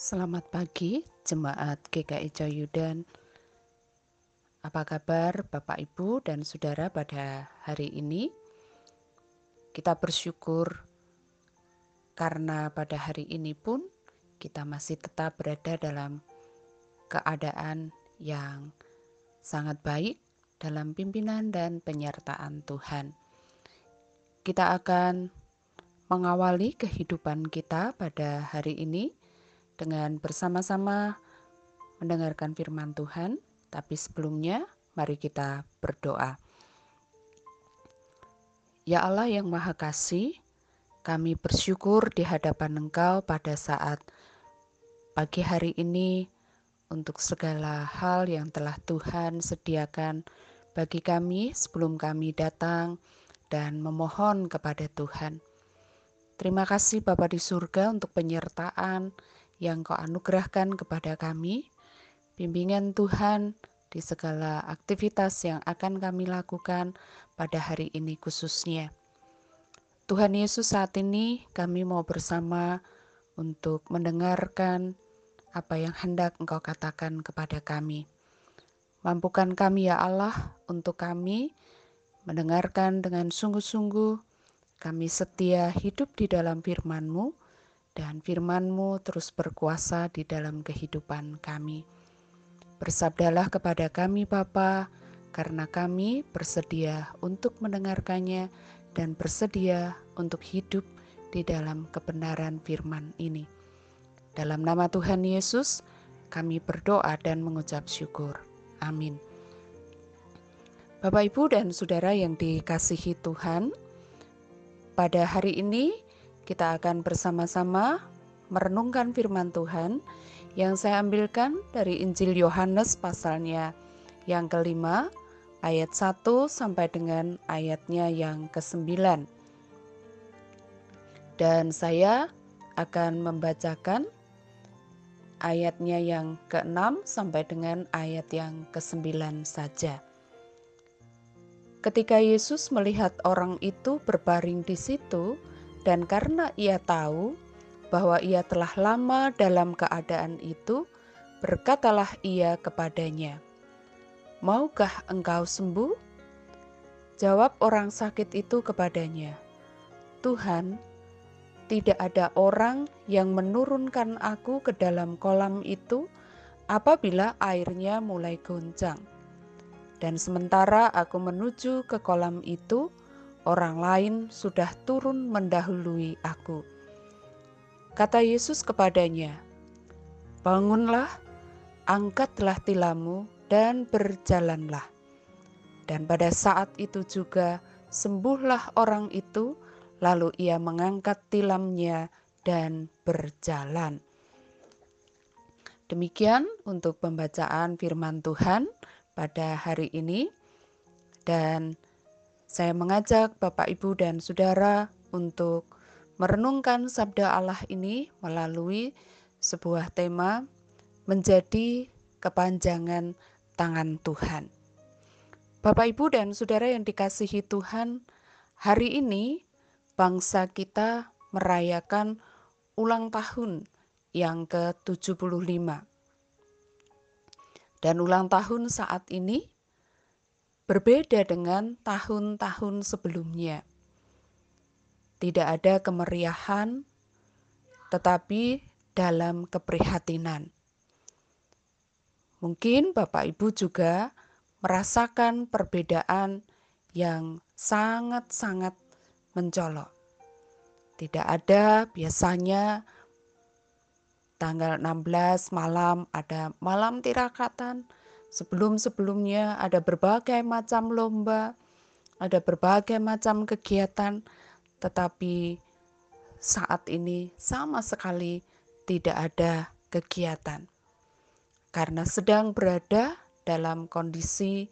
Selamat pagi, Jemaat GKI Joyudan. Apa kabar Bapak Ibu dan Saudara pada hari ini? Kita bersyukur karena pada hari ini pun kita masih tetap berada dalam keadaan yang sangat baik dalam pimpinan dan penyertaan Tuhan. Kita akan mengawali kehidupan kita pada hari ini dengan bersama-sama mendengarkan firman Tuhan, tapi sebelumnya mari kita berdoa. Ya Allah yang Maha Kasih, kami bersyukur di hadapan Engkau pada saat pagi hari ini untuk segala hal yang telah Tuhan sediakan bagi kami sebelum kami datang dan memohon kepada Tuhan. Terima kasih Bapa di surga untuk penyertaan yang kau anugerahkan kepada kami, bimbingan Tuhan di segala aktivitas yang akan kami lakukan pada hari ini khususnya. Tuhan Yesus saat ini kami mau bersama untuk mendengarkan apa yang hendak Engkau katakan kepada kami. Mampukan kami ya Allah untuk kami mendengarkan dengan sungguh-sungguh kami setia hidup di dalam firman-Mu dan firman-Mu terus berkuasa di dalam kehidupan kami. Bersabdalah kepada kami Bapa, karena kami bersedia untuk mendengarkannya dan bersedia untuk hidup di dalam kebenaran firman ini. Dalam nama Tuhan Yesus, kami berdoa dan mengucap syukur. Amin. Bapak, Ibu, dan saudara yang dikasihi Tuhan, pada hari ini kita akan bersama-sama merenungkan firman Tuhan yang saya ambilkan dari Injil Yohanes pasalnya yang kelima ayat 1 sampai dengan ayatnya yang ke-9. Dan saya akan membacakan ayatnya yang ke-6 sampai dengan ayat yang ke-9 saja. Ketika Yesus melihat orang itu berbaring di situ, dan karena ia tahu bahwa ia telah lama dalam keadaan itu, berkatalah ia kepadanya, "Maukah engkau sembuh?" Jawab orang sakit itu kepadanya, "Tuhan, tidak ada orang yang menurunkan aku ke dalam kolam itu apabila airnya mulai goncang. Dan sementara aku menuju ke kolam itu, orang lain sudah turun mendahului aku. Kata Yesus kepadanya, "Bangunlah, angkatlah tilammu, dan berjalanlah." Dan pada saat itu juga sembuhlah orang itu, lalu ia mengangkat tilamnya dan berjalan. Demikian untuk pembacaan firman Tuhan pada hari ini, dan saya mengajak Bapak, Ibu, dan Saudara untuk merenungkan sabda Allah ini melalui sebuah tema menjadi kepanjangan tangan Tuhan. Bapak, Ibu, dan Saudara yang dikasihi Tuhan, hari ini bangsa kita merayakan ulang tahun yang ke-75. Dan ulang tahun saat ini berbeda dengan tahun-tahun sebelumnya. Tidak ada kemeriahan, tetapi dalam keprihatinan. Mungkin Bapak Ibu juga merasakan perbedaan yang sangat-sangat mencolok. Tidak ada biasanya tanggal 16 malam ada malam tirakatan, Sebelum-sebelumnya ada berbagai macam lomba, ada berbagai macam kegiatan, tetapi saat ini sama sekali tidak ada kegiatan karena sedang berada dalam kondisi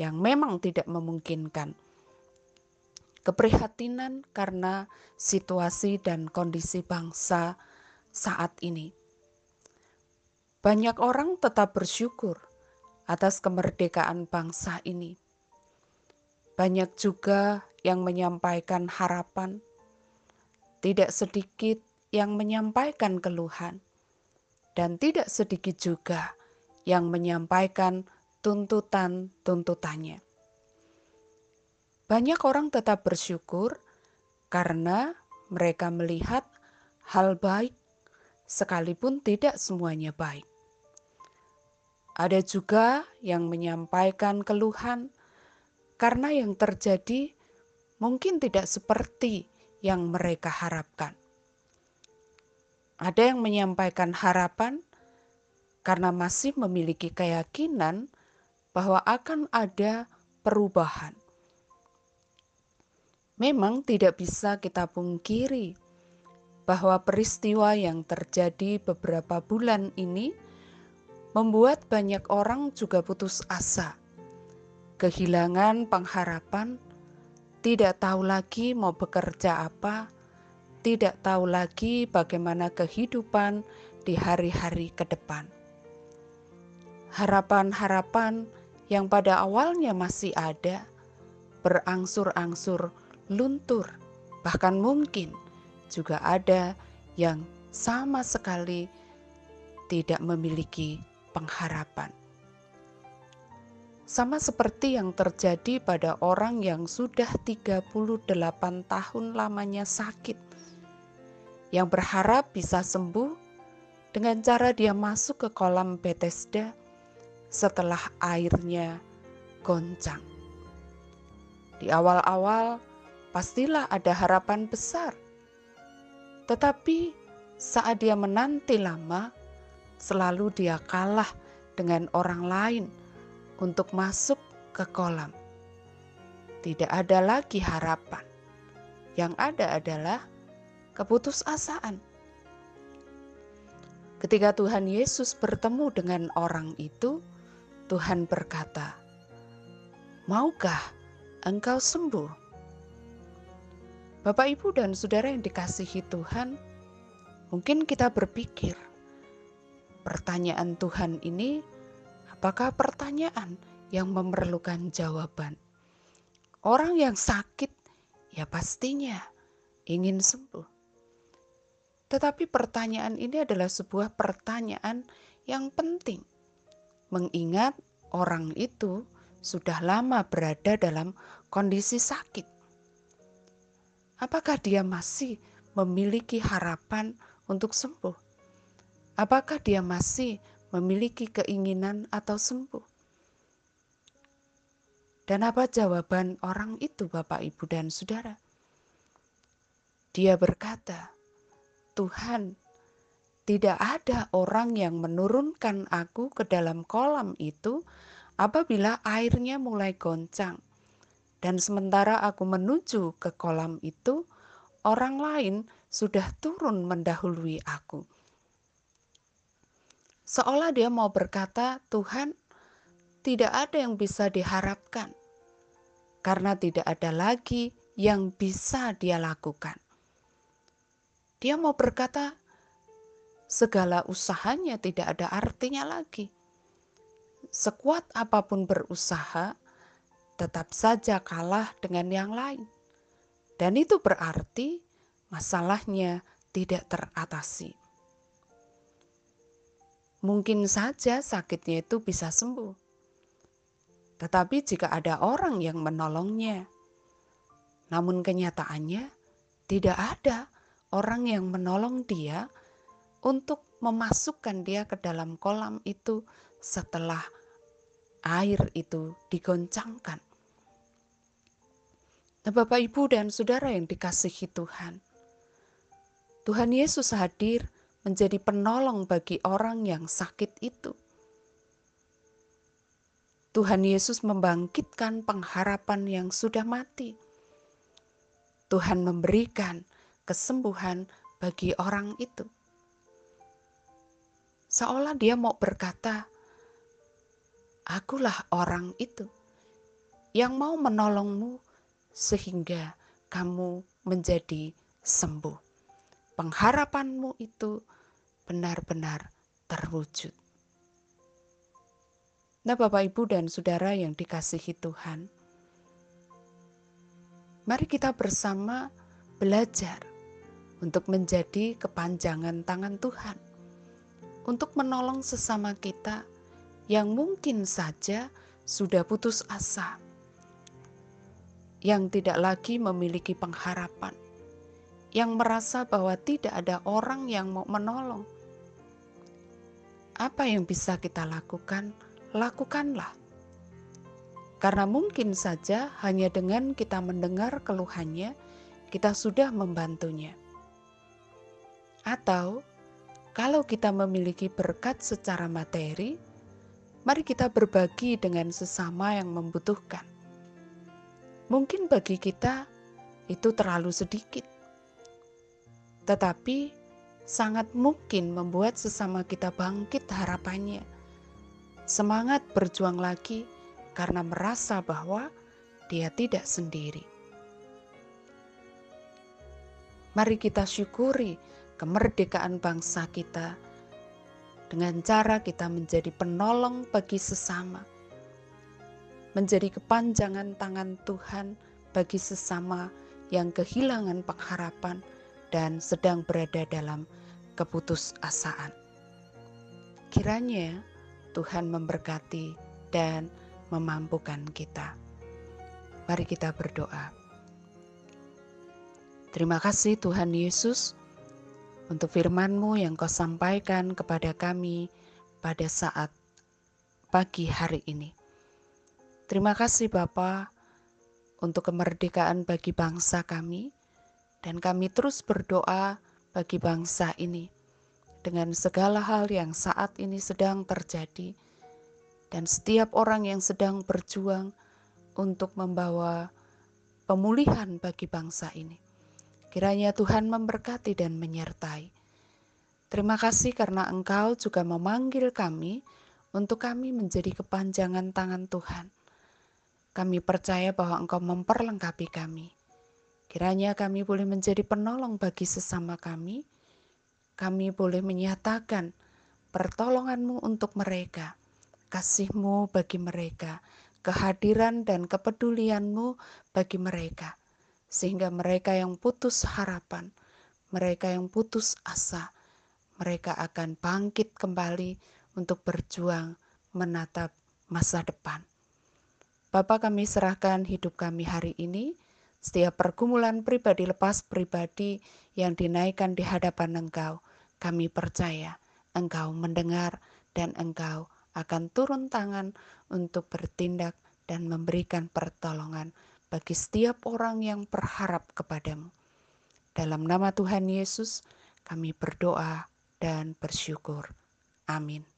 yang memang tidak memungkinkan. Keprihatinan karena situasi dan kondisi bangsa saat ini. Banyak orang tetap bersyukur atas kemerdekaan bangsa ini. Banyak juga yang menyampaikan harapan, tidak sedikit yang menyampaikan keluhan, dan tidak sedikit juga yang menyampaikan tuntutan-tuntutannya. Banyak orang tetap bersyukur karena mereka melihat hal baik, sekalipun tidak semuanya baik. Ada juga yang menyampaikan keluhan karena yang terjadi mungkin tidak seperti yang mereka harapkan. Ada yang menyampaikan harapan karena masih memiliki keyakinan bahwa akan ada perubahan. Memang tidak bisa kita pungkiri bahwa peristiwa yang terjadi beberapa bulan ini membuat banyak orang juga putus asa, kehilangan pengharapan, tidak tahu lagi mau bekerja apa, tidak tahu lagi bagaimana kehidupan di hari-hari ke depan. Harapan-harapan yang pada awalnya masih ada berangsur-angsur luntur, bahkan mungkin juga ada yang sama sekali tidak memiliki pengharapan. Sama seperti yang terjadi pada orang yang sudah 38 tahun lamanya sakit yang berharap bisa sembuh dengan cara dia masuk ke kolam Bethesda setelah airnya goncang. Di awal-awal pastilah ada harapan besar. Tetapi saat dia menanti lama, selalu dia kalah dengan orang lain untuk masuk ke kolam. Tidak ada lagi harapan. Yang ada adalah keputusasaan. Ketika Tuhan Yesus bertemu dengan orang itu, Tuhan berkata, "Maukah engkau sembuh?" Bapak, ibu, dan saudara yang dikasihi Tuhan, mungkin kita berpikir, pertanyaan Tuhan ini apakah pertanyaan yang memerlukan jawaban? Orang yang sakit, ya pastinya ingin sembuh tetapi pertanyaan ini adalah sebuah pertanyaan yang penting, mengingat orang itu sudah lama berada dalam kondisi sakit. Apakah dia masih memiliki harapan untuk sembuh? Apakah dia masih memiliki keinginan atau sembuh? Dan apa jawaban orang itu, Bapak, Ibu, dan saudara? Dia berkata, Tuhan, tidak ada orang yang menurunkan aku ke dalam kolam itu apabila airnya mulai goncang. Dan sementara aku menuju ke kolam itu, orang lain sudah turun mendahului aku. Seolah dia mau berkata, "Tuhan, tidak ada yang bisa diharapkan karena tidak ada lagi yang bisa dia lakukan." Dia mau berkata, segala usahanya tidak ada artinya lagi. Sekuat apa pun berusaha, tetap saja kalah dengan yang lain. Dan itu berarti masalahnya tidak teratasi. Mungkin saja sakitnya itu bisa sembuh. Tetapi jika ada orang yang menolongnya, namun kenyataannya tidak ada orang yang menolong dia untuk memasukkan dia ke dalam kolam itu setelah air itu digoncangkan. Nah, Bapak, Ibu, dan saudara yang dikasihi Tuhan, Tuhan Yesus hadir menjadi penolong bagi orang yang sakit itu. Tuhan Yesus membangkitkan pengharapan yang sudah mati. Tuhan memberikan kesembuhan bagi orang itu. Seolah dia mau berkata, "Akulah orang itu yang mau menolongmu sehingga kamu menjadi sembuh." Pengharapanmu itu benar-benar terwujud. Nah, Bapak, Ibu, dan saudara yang dikasihi Tuhan, mari kita bersama belajar untuk menjadi kepanjangan tangan Tuhan, untuk menolong sesama kita yang mungkin saja sudah putus asa, yang tidak lagi memiliki pengharapan, yang merasa bahwa tidak ada orang yang mau menolong. Apa yang bisa kita lakukan? Lakukanlah. Karena mungkin saja hanya dengan kita mendengar keluhannya, kita sudah membantunya. Atau kalau kita memiliki berkat secara materi, mari kita berbagi dengan sesama yang membutuhkan. Mungkin bagi kita itu terlalu sedikit, tetapi sangat mungkin membuat sesama kita bangkit harapannya, semangat berjuang lagi karena merasa bahwa dia tidak sendiri. Mari kita syukuri kemerdekaan bangsa kita dengan cara kita menjadi penolong bagi sesama, menjadi kepanjangan tangan Tuhan bagi sesama yang kehilangan pengharapan dan sedang berada dalam keputusasaan. Kiranya Tuhan memberkati dan memampukan kita. Mari kita berdoa. Terima kasih Tuhan Yesus untuk firman-Mu yang Kau sampaikan kepada kami pada saat pagi hari ini. Terima kasih Bapa untuk kemerdekaan bagi bangsa kami dan kami terus berdoa bagi bangsa ini dengan segala hal yang saat ini sedang terjadi dan setiap orang yang sedang berjuang untuk membawa pemulihan bagi bangsa ini. Kiranya Tuhan memberkati dan menyertai. Terima kasih karena Engkau juga memanggil kami untuk kami menjadi kepanjangan tangan Tuhan. Kami percaya bahwa Engkau memperlengkapi kami. Kiranya kami boleh menjadi penolong bagi sesama kami. Kami boleh menyatakan pertolonganmu untuk mereka, kasihmu bagi mereka, kehadiran dan kepedulianmu bagi mereka sehingga mereka yang putus harapan, mereka yang putus asa, mereka akan bangkit kembali untuk berjuang menatap masa depan. Bapa kami serahkan hidup kami hari ini, setiap pergumulan pribadi lepas pribadi yang dinaikkan di hadapan Engkau, kami percaya Engkau mendengar dan Engkau akan turun tangan untuk bertindak dan memberikan pertolongan bagi setiap orang yang berharap kepadamu. Dalam nama Tuhan Yesus, kami berdoa dan bersyukur. Amin.